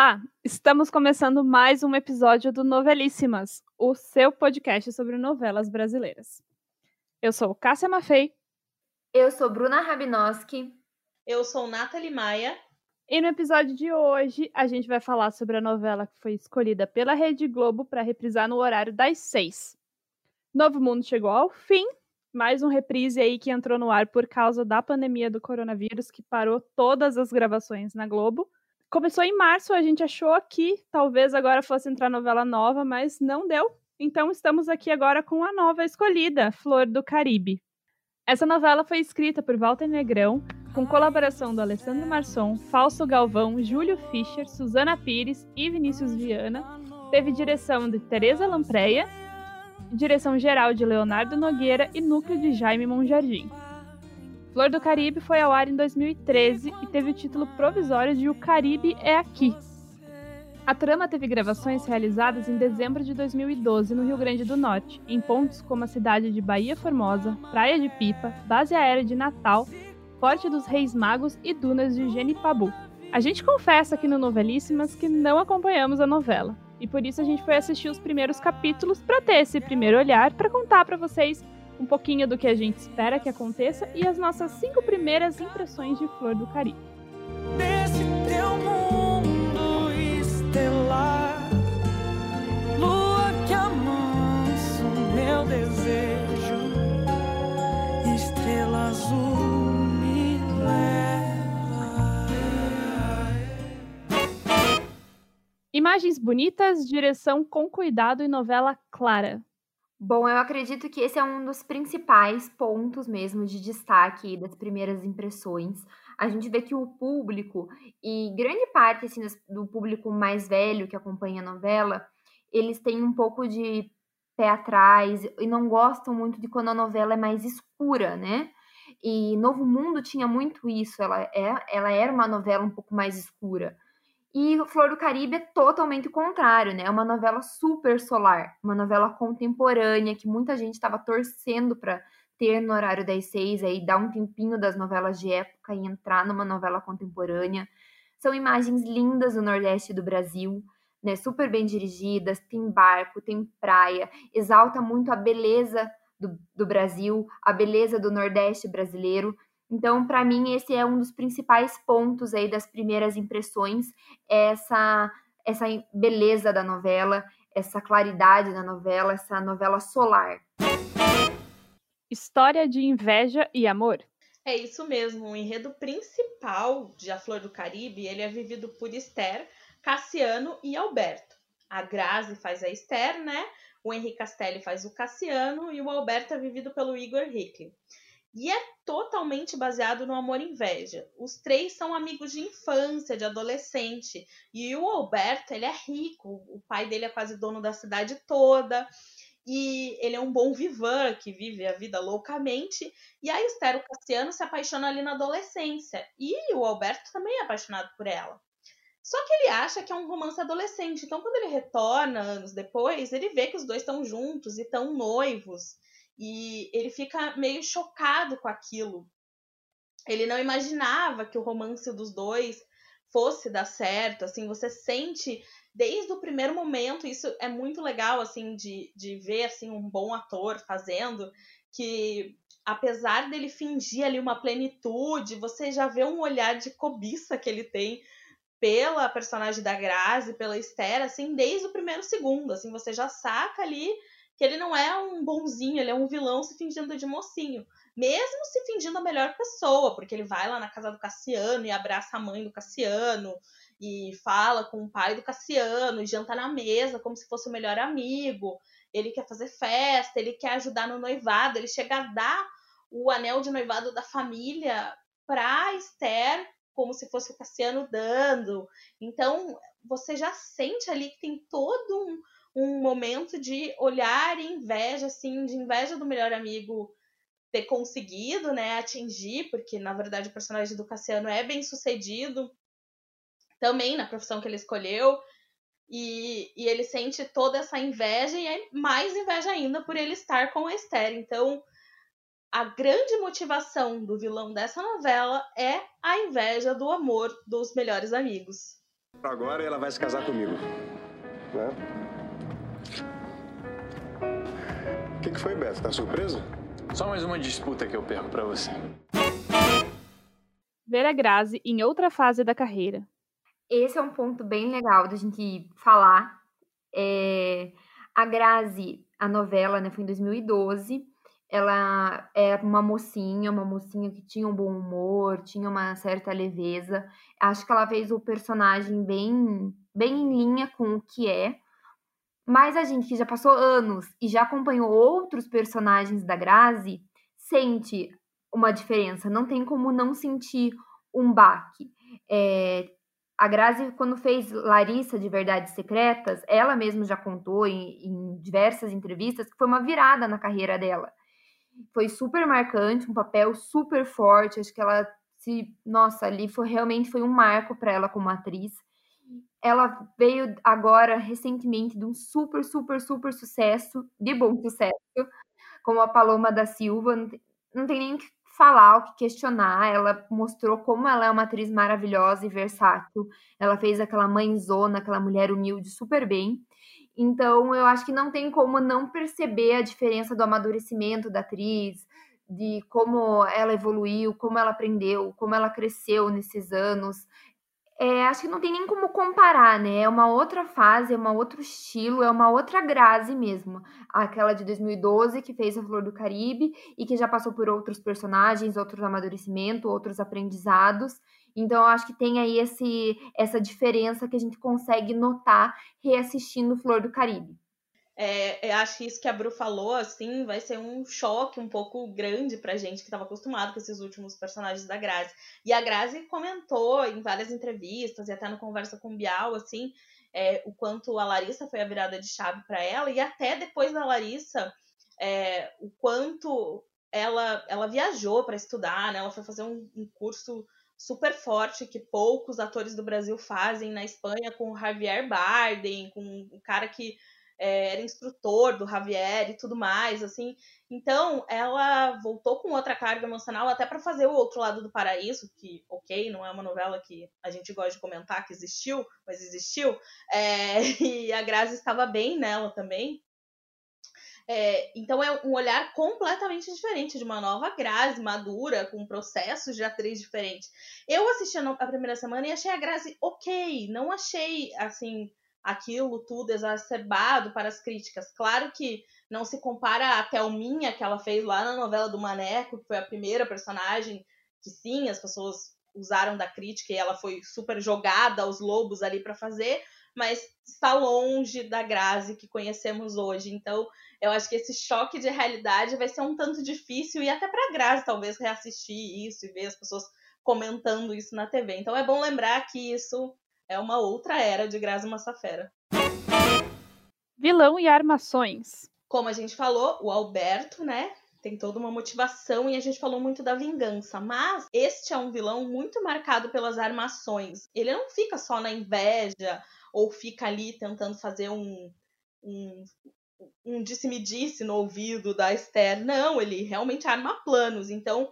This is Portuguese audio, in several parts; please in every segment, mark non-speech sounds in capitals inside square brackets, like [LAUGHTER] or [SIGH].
Olá! Estamos começando mais um episódio do Novelíssimas, o seu podcast sobre novelas brasileiras. Eu sou Cássia Maffei. Eu sou Bruna Rabinoski. Eu sou Nathalie Maia. E no episódio de hoje, a gente vai falar sobre a novela que foi escolhida pela Rede Globo para reprisar no horário das seis. Novo Mundo chegou ao fim, mais um reprise aí que entrou no ar por causa da pandemia do coronavírus, que parou todas as gravações na Globo começou em março, a gente achou que talvez agora fosse entrar novela nova, mas não deu. Então estamos aqui agora com a nova escolhida, Flor do Caribe. Essa novela foi escrita por Walter Negrão, com colaboração do Alessandro Marçom, Falso Galvão, Júlio Fischer, Suzana Pires e Vinícius Viana. Teve direção de Teresa Lampreia, direção geral de Leonardo Nogueira e núcleo de Jaime Monjardim. Flor do Caribe foi ao ar em 2013 e teve o título provisório de O Caribe é Aqui. A trama teve gravações realizadas em dezembro de 2012 no Rio Grande do Norte, em pontos como a cidade de Bahia Formosa, Praia de Pipa, Base Aérea de Natal, Forte dos Reis Magos e Dunas de Genipabu. A gente confessa aqui no Novelíssimas que não acompanhamos a novela, e por isso a gente foi assistir os primeiros capítulos para ter esse primeiro olhar para contar para vocês um pouquinho do que a gente espera que aconteça e as nossas cinco primeiras impressões de Flor do Caribe. Nesse teu mundo estelar, lua que amansa o meu desejo, estrela azul me leva. Imagens bonitas, direção com cuidado e novela clara. Bom, eu acredito que esse é um dos principais pontos mesmo de destaque das primeiras impressões. A gente vê que o público, e grande parte assim, do público mais velho que acompanha a novela, eles têm um pouco de pé atrás e não gostam muito de quando a novela é mais escura, né? E Novo Mundo tinha muito isso, ela, é, ela era uma novela um pouco mais escura. E Flor do Caribe é totalmente o contrário, né? É uma novela super solar, uma novela contemporânea que muita gente estava torcendo para ter no horário das seis, aí dar um tempinho das novelas de época e entrar numa novela contemporânea. São imagens lindas do Nordeste do Brasil, né? Super bem dirigidas, tem barco, tem praia, exalta muito a beleza do, do Brasil, a beleza do Nordeste brasileiro. Então, para mim, esse é um dos principais pontos aí das primeiras impressões, essa essa beleza da novela, essa claridade da novela, essa novela solar. História de inveja e amor. É isso mesmo, o enredo principal de A Flor do Caribe, ele é vivido por Esther, Cassiano e Alberto. A Grazi faz a Esther, né? O Henrique Castelli faz o Cassiano e o Alberto é vivido pelo Igor Hickley. E é totalmente baseado no amor e inveja. Os três são amigos de infância, de adolescente. E o Alberto, ele é rico. O pai dele é quase dono da cidade toda. E ele é um bom vivan, que vive a vida loucamente. E a Esther, o Cassiano, se apaixona ali na adolescência. E o Alberto também é apaixonado por ela. Só que ele acha que é um romance adolescente. Então, quando ele retorna anos depois, ele vê que os dois estão juntos e estão noivos. E ele fica meio chocado com aquilo. Ele não imaginava que o romance dos dois fosse dar certo, assim, você sente desde o primeiro momento, isso é muito legal, assim, de, de ver, assim, um bom ator fazendo, que apesar dele fingir ali uma plenitude, você já vê um olhar de cobiça que ele tem pela personagem da Grazi, pela Esther, assim, desde o primeiro segundo, assim, você já saca ali que ele não é um bonzinho, ele é um vilão se fingindo de mocinho. Mesmo se fingindo a melhor pessoa, porque ele vai lá na casa do Cassiano e abraça a mãe do Cassiano e fala com o pai do Cassiano e janta na mesa como se fosse o melhor amigo. Ele quer fazer festa, ele quer ajudar no noivado, ele chega a dar o anel de noivado da família para Esther como se fosse o Cassiano dando. Então, você já sente ali que tem todo um, um momento de olhar e inveja, assim, de inveja do melhor amigo ter conseguido, né, atingir, porque na verdade o personagem do Cassiano é bem sucedido também na profissão que ele escolheu. E, e ele sente toda essa inveja e é mais inveja ainda por ele estar com a Esther. Então, a grande motivação do vilão dessa novela é a inveja do amor dos melhores amigos. Agora ela vai se casar comigo. Né? Que, foi, Beto? Tá surpresa? Só mais uma disputa que eu perco para você. Ver a Grazi em outra fase da carreira. Esse é um ponto bem legal da gente falar. É... A Grazi, a novela, né, foi em 2012. Ela é uma mocinha, uma mocinha que tinha um bom humor, tinha uma certa leveza. Acho que ela fez o personagem bem, bem em linha com o que é. Mas a gente que já passou anos e já acompanhou outros personagens da Grazi sente uma diferença. Não tem como não sentir um baque. É, a Grazi, quando fez Larissa de Verdades Secretas, ela mesma já contou em, em diversas entrevistas que foi uma virada na carreira dela foi super marcante, um papel super forte. Acho que ela se, nossa, ali foi realmente foi um marco para ela como atriz. Ela veio agora recentemente de um super, super, super sucesso, de bom sucesso, como a Paloma da Silva. Não tem, não tem nem o que falar, o que questionar. Ela mostrou como ela é uma atriz maravilhosa e versátil. Ela fez aquela mãezona, aquela mulher humilde super bem. Então, eu acho que não tem como não perceber a diferença do amadurecimento da atriz, de como ela evoluiu, como ela aprendeu, como ela cresceu nesses anos. É, acho que não tem nem como comparar, né? É uma outra fase, é um outro estilo, é uma outra Grazi mesmo. Aquela de 2012 que fez a Flor do Caribe e que já passou por outros personagens, outros amadurecimentos, outros aprendizados. Então, acho que tem aí esse, essa diferença que a gente consegue notar reassistindo Flor do Caribe. É, eu acho que isso que a Bru falou, assim, vai ser um choque um pouco grande pra gente que estava acostumado com esses últimos personagens da Grazi. E a Grazi comentou em várias entrevistas e até no Conversa com o Bial, assim, é, o quanto a Larissa foi a virada de chave para ela, e até depois da Larissa, é, o quanto ela, ela viajou para estudar, né? Ela foi fazer um, um curso super forte que poucos atores do Brasil fazem na Espanha, com o Javier Bardem, com um cara que é, era instrutor do Javier e tudo mais, assim. Então, ela voltou com outra carga emocional até para fazer o outro lado do paraíso, que, ok, não é uma novela que a gente gosta de comentar que existiu, mas existiu. É, [LAUGHS] e a Grazi estava bem nela também. É, então é um olhar completamente diferente de uma nova Grazi madura, com processos de atriz diferentes. Eu assisti a, primeira semana e achei a Grazi ok, não achei assim aquilo tudo exacerbado para as críticas. Claro que não se compara a Thelminha que ela fez lá na novela do Maneco, que foi a primeira personagem que sim, as pessoas usaram da crítica e ela foi super jogada aos lobos ali para fazer, mas está longe da Grazi que conhecemos hoje. Então, eu acho que esse choque de realidade vai ser um tanto difícil e até para Grazi talvez reassistir isso e ver as pessoas comentando isso na TV. Então é bom lembrar que isso é uma outra era de Grazi Massafera. Vilão e armações. Como a gente falou, o Alberto, né, tem toda uma motivação e a gente falou muito da vingança, mas este é um vilão muito marcado pelas armações. Ele não fica só na inveja ou fica ali tentando fazer um, um, um disse-me-disse no ouvido da Esther. Não, ele realmente arma planos. Então,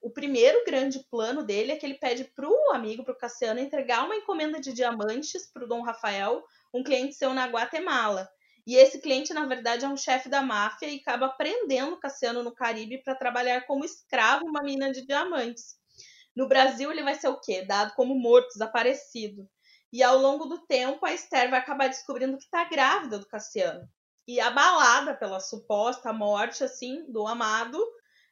o primeiro grande plano dele é que ele pede pro amigo, pro Cassiano, entregar uma encomenda de diamantes pro Dom Rafael, um cliente seu na Guatemala. E esse cliente, na verdade, é um chefe da máfia e acaba prendendo Cassiano no Caribe para trabalhar como escravo uma mina de diamantes. No Brasil, ele vai ser o quê? Dado como morto, desaparecido. E ao longo do tempo, a Esther vai acabar descobrindo que está grávida do Cassiano e abalada pela suposta morte assim do amado,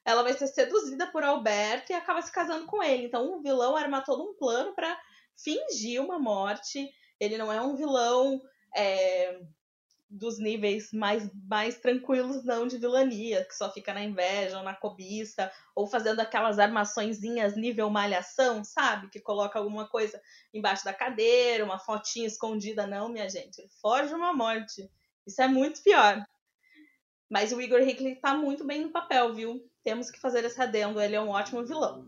ela vai ser seduzida por Alberto e acaba se casando com ele. Então o vilão arma todo um plano para fingir uma morte. Ele não é um vilão é, dos níveis mais, mais tranquilos, não, de vilania, que só fica na inveja ou na cobiça, ou fazendo aquelas armaçõezinhas nível malhação, sabe? Que coloca alguma coisa embaixo da cadeira, uma fotinha escondida. Não, minha gente, ele foge uma morte. Isso é muito pior. Mas o Igor Hickley tá muito bem no papel, viu? Temos que fazer esse adendo, ele é um ótimo vilão.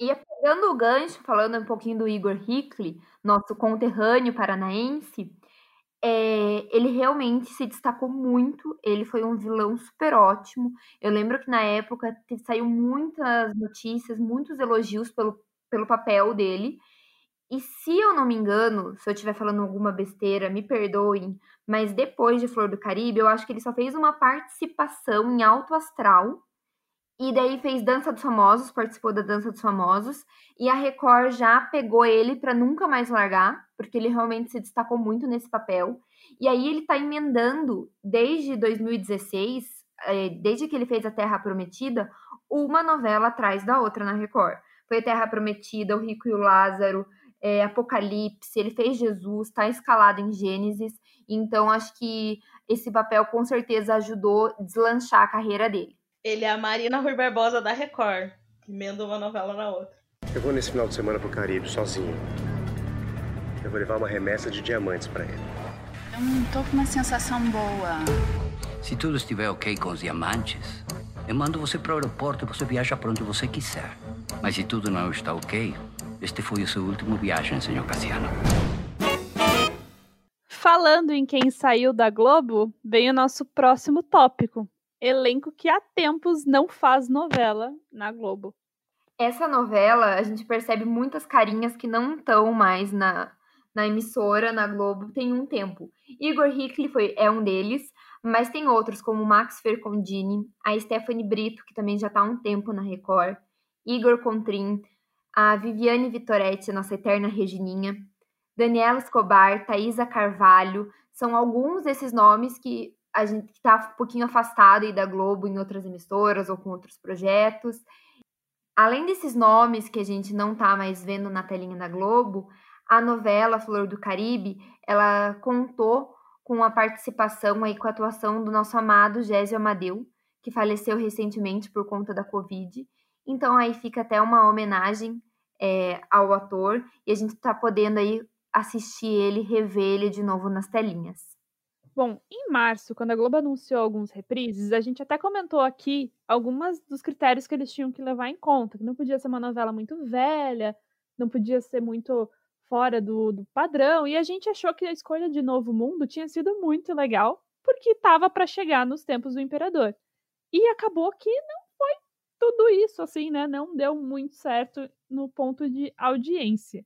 E pegando o gancho, falando um pouquinho do Igor Hickley, nosso conterrâneo paranaense, é, ele realmente se destacou muito. Ele foi um vilão super ótimo. Eu lembro que na época saiu muitas notícias, muitos elogios pelo, pelo papel dele. E se eu não me engano, se eu estiver falando alguma besteira, me perdoem, mas depois de Flor do Caribe, eu acho que ele só fez uma participação em Alto Astral. E daí fez Dança dos Famosos, participou da Dança dos Famosos, e a Record já pegou ele para nunca mais largar, porque ele realmente se destacou muito nesse papel. E aí ele tá emendando desde 2016, eh, desde que ele fez a Terra Prometida, uma novela atrás da outra na Record. Foi a Terra Prometida, O Rico e o Lázaro, é, Apocalipse, ele fez Jesus, está escalado em Gênesis, então acho que esse papel com certeza ajudou a deslanchar a carreira dele. Ele é a Marina Rui Barbosa da Record, emenda uma novela na outra. Eu vou nesse final de semana pro Caribe, sozinho. Eu vou levar uma remessa de diamantes para ele. Eu não tô com uma sensação boa. Se tudo estiver ok com os diamantes, eu mando você para o aeroporto e você viaja para onde você quiser. Mas se tudo não está ok, este foi o seu último viagem, senhor Cassiano. Falando em quem saiu da Globo, vem o nosso próximo tópico. Elenco que há tempos não faz novela na Globo. Essa novela, a gente percebe muitas carinhas que não estão mais na, na emissora, na Globo, tem um tempo. Igor Hickley foi, é um deles, mas tem outros, como Max Fercondini, a Stephanie Brito, que também já está há um tempo na Record, Igor Contrin, a Viviane Vitoretti, nossa eterna Regininha, Daniela Escobar, Thaisa Carvalho, são alguns desses nomes que a gente está um pouquinho afastado aí da Globo em outras emissoras ou com outros projetos. Além desses nomes que a gente não está mais vendo na telinha da Globo, a novela Flor do Caribe, ela contou com a participação aí com a atuação do nosso amado Gésio Amadeu, que faleceu recentemente por conta da Covid. Então aí fica até uma homenagem é, ao ator e a gente está podendo aí assistir ele, rever ele de novo nas telinhas. Bom, em março, quando a Globo anunciou alguns reprises, a gente até comentou aqui algumas dos critérios que eles tinham que levar em conta, que não podia ser uma novela muito velha, não podia ser muito fora do, do padrão, e a gente achou que a escolha de Novo Mundo tinha sido muito legal, porque estava para chegar nos tempos do Imperador. E acabou que não foi tudo isso, assim, né? Não deu muito certo no ponto de audiência.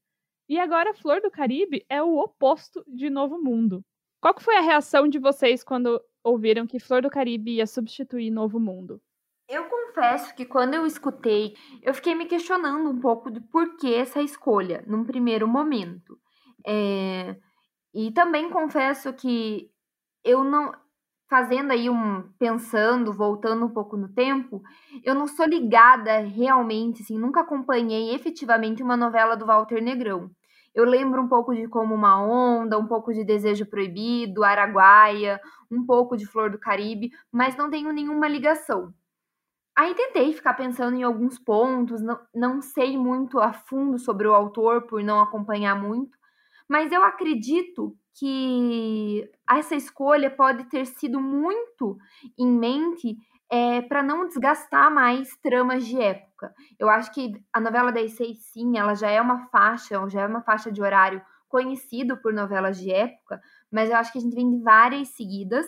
E agora Flor do Caribe é o oposto de Novo Mundo. Qual foi a reação de vocês quando ouviram que Flor do Caribe ia substituir Novo Mundo? Eu confesso que quando eu escutei, eu fiquei me questionando um pouco de por que essa escolha, num primeiro momento. É... E também confesso que eu não fazendo aí um pensando, voltando um pouco no tempo, eu não sou ligada realmente, assim, nunca acompanhei efetivamente uma novela do Walter Negrão. Eu lembro um pouco de Como uma Onda, um pouco de Desejo Proibido, Araguaia, um pouco de Flor do Caribe, mas não tenho nenhuma ligação. Aí tentei ficar pensando em alguns pontos, não, não sei muito a fundo sobre o autor por não acompanhar muito, mas eu acredito que essa escolha pode ter sido muito em mente é, para não desgastar mais tramas de época. Eu acho que a novela das seis, sim, ela já é uma faixa, já é uma faixa de horário conhecido por novelas de época, mas eu acho que a gente vem de várias seguidas.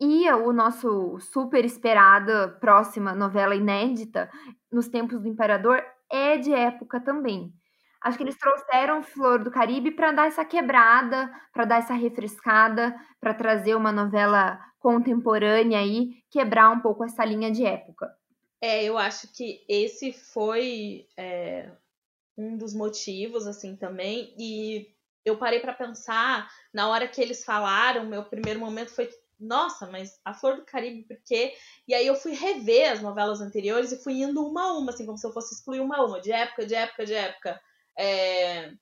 E o nosso super esperada próxima novela inédita, Nos Tempos do Imperador, é de época também. Acho que eles trouxeram Flor do Caribe para dar essa quebrada, para dar essa refrescada, para trazer uma novela contemporânea aí, quebrar um pouco essa linha de época. É, eu acho que esse foi é, um dos motivos, assim, também. E eu parei para pensar, na hora que eles falaram, meu primeiro momento foi nossa, mas a Flor do Caribe, por quê? E aí eu fui rever as novelas anteriores e fui indo uma a uma, assim, como se eu fosse excluir uma a uma, de época, de época, de época é,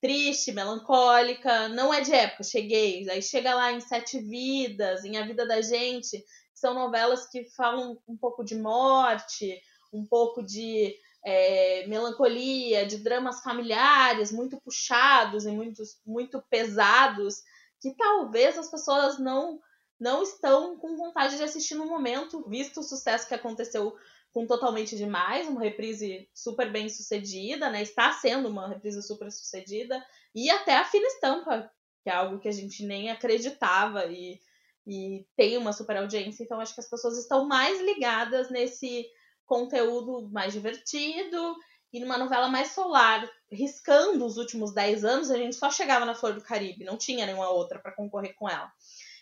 triste, melancólica, não é de época, cheguei. Aí chega lá em Sete Vidas, em A Vida da Gente, são novelas que falam um pouco de morte, um pouco de é, melancolia, de dramas familiares muito puxados e muito, muito pesados, que talvez as pessoas não não estão com vontade de assistir no momento, visto o sucesso que aconteceu com Totalmente Demais, uma reprise super bem sucedida, né? Está sendo uma reprise super sucedida. E até a Fina Estampa, que é algo que a gente nem acreditava e, e tem uma super audiência. Então acho que as pessoas estão mais ligadas nesse conteúdo mais divertido E numa novela mais solar, riscando os últimos 10 anos, a gente só chegava na Flor do Caribe, não tinha nenhuma outra para concorrer com ela.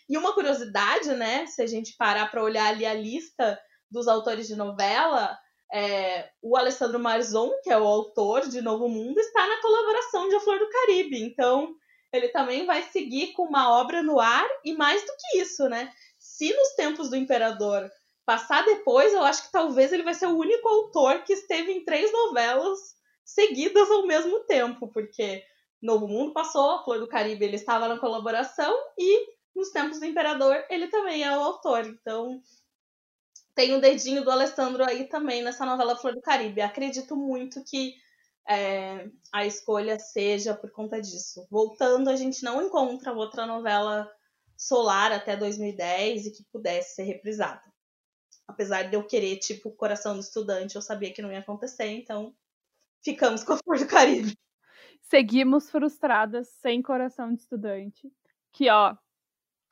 E uma curiosidade, né, se a gente parar para olhar ali a lista dos autores de novela, é, o Alessandro Marzon, que é o autor de Novo Mundo, está na colaboração de A Flor do Caribe. Então, ele também vai seguir com uma obra no ar e mais do que isso, né? Se nos tempos do imperador passar depois, eu acho que talvez ele vai ser o único autor que esteve em três novelas seguidas ao mesmo tempo, porque Novo Mundo passou, A Flor do Caribe ele estava na colaboração e nos tempos do imperador ele também é o autor. Então, tem o um dedinho do Alessandro aí também nessa novela Flor do Caribe. Acredito muito que é, a escolha seja por conta disso. Voltando, a gente não encontra outra novela solar até 2010 e que pudesse ser reprisada. Apesar de eu querer, tipo, Coração do Estudante, eu sabia que não ia acontecer, então ficamos com a Flor do Caribe. Seguimos frustradas sem Coração de Estudante. Que, ó,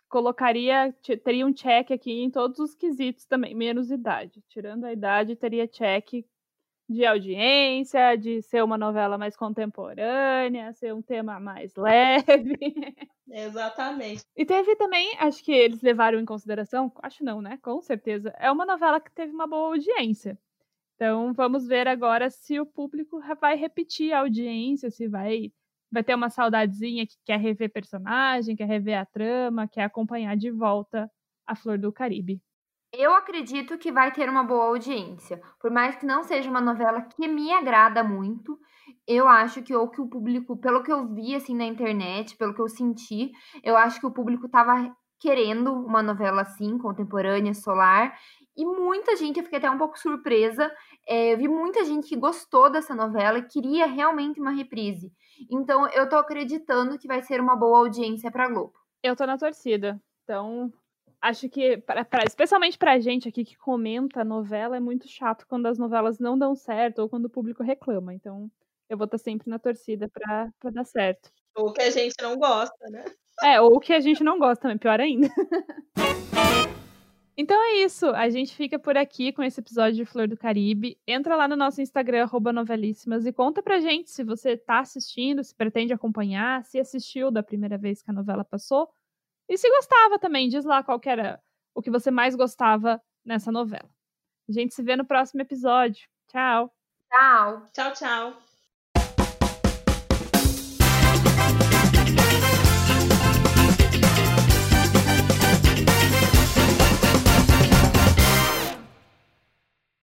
colocaria, teria um check aqui em todos os quesitos também, menos idade. Tirando a idade, teria check de audiência, de ser uma novela mais contemporânea, ser um tema mais [LAUGHS] leve. Exatamente. E teve também, acho que eles levaram em consideração, acho não, né? Com certeza. É uma novela que teve uma boa audiência. Então vamos ver agora se o público vai repetir a audiência, se vai vai ter uma saudadezinha que quer rever personagem, quer rever a trama, quer acompanhar de volta a Flor do Caribe. Eu acredito que vai ter uma boa audiência. Por mais que não seja uma novela que me agrada muito, eu acho que ou que o público, pelo que eu vi assim na internet, pelo que eu senti, eu acho que o público estava querendo uma novela assim, contemporânea, solar. E muita gente, eu fiquei até um pouco surpresa. É, eu vi muita gente que gostou dessa novela e queria realmente uma reprise. Então, eu tô acreditando que vai ser uma boa audiência pra Globo. Eu tô na torcida. Então, acho que, pra, pra, especialmente pra gente aqui que comenta a novela, é muito chato quando as novelas não dão certo ou quando o público reclama. Então, eu vou estar sempre na torcida pra, pra dar certo. Ou que a gente não gosta, né? É, ou que a gente não gosta também, pior ainda. [LAUGHS] Então é isso. A gente fica por aqui com esse episódio de Flor do Caribe. Entra lá no nosso Instagram, novelíssimas, e conta pra gente se você tá assistindo, se pretende acompanhar, se assistiu da primeira vez que a novela passou. E se gostava também, diz lá qual era o que você mais gostava nessa novela. A gente se vê no próximo episódio. Tchau. Tchau. Tchau, tchau.